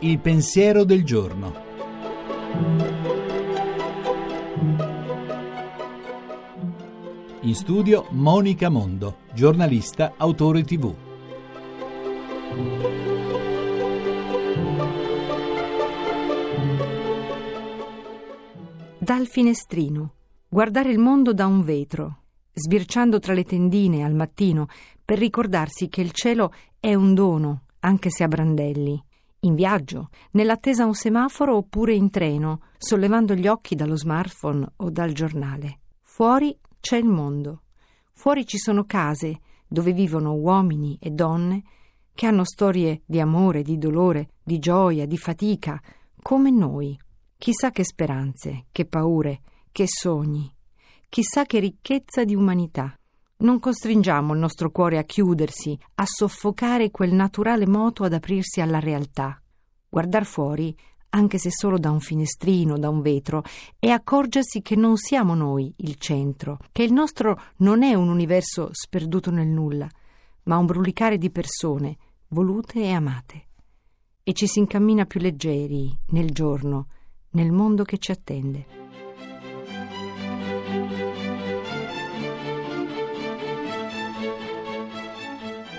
Il pensiero del giorno. In studio Monica Mondo, giornalista, autore tv. Dal finestrino. Guardare il mondo da un vetro, sbirciando tra le tendine al mattino per ricordarsi che il cielo è un dono, anche se a brandelli. In viaggio, nell'attesa a un semaforo oppure in treno, sollevando gli occhi dallo smartphone o dal giornale. Fuori c'è il mondo. Fuori ci sono case dove vivono uomini e donne che hanno storie di amore, di dolore, di gioia, di fatica, come noi. Chissà che speranze, che paure, che sogni, chissà che ricchezza di umanità. Non costringiamo il nostro cuore a chiudersi, a soffocare quel naturale moto ad aprirsi alla realtà. Guardar fuori, anche se solo da un finestrino, da un vetro, e accorgersi che non siamo noi il centro, che il nostro non è un universo sperduto nel nulla, ma un brulicare di persone volute e amate. E ci si incammina più leggeri nel giorno, nel mondo che ci attende.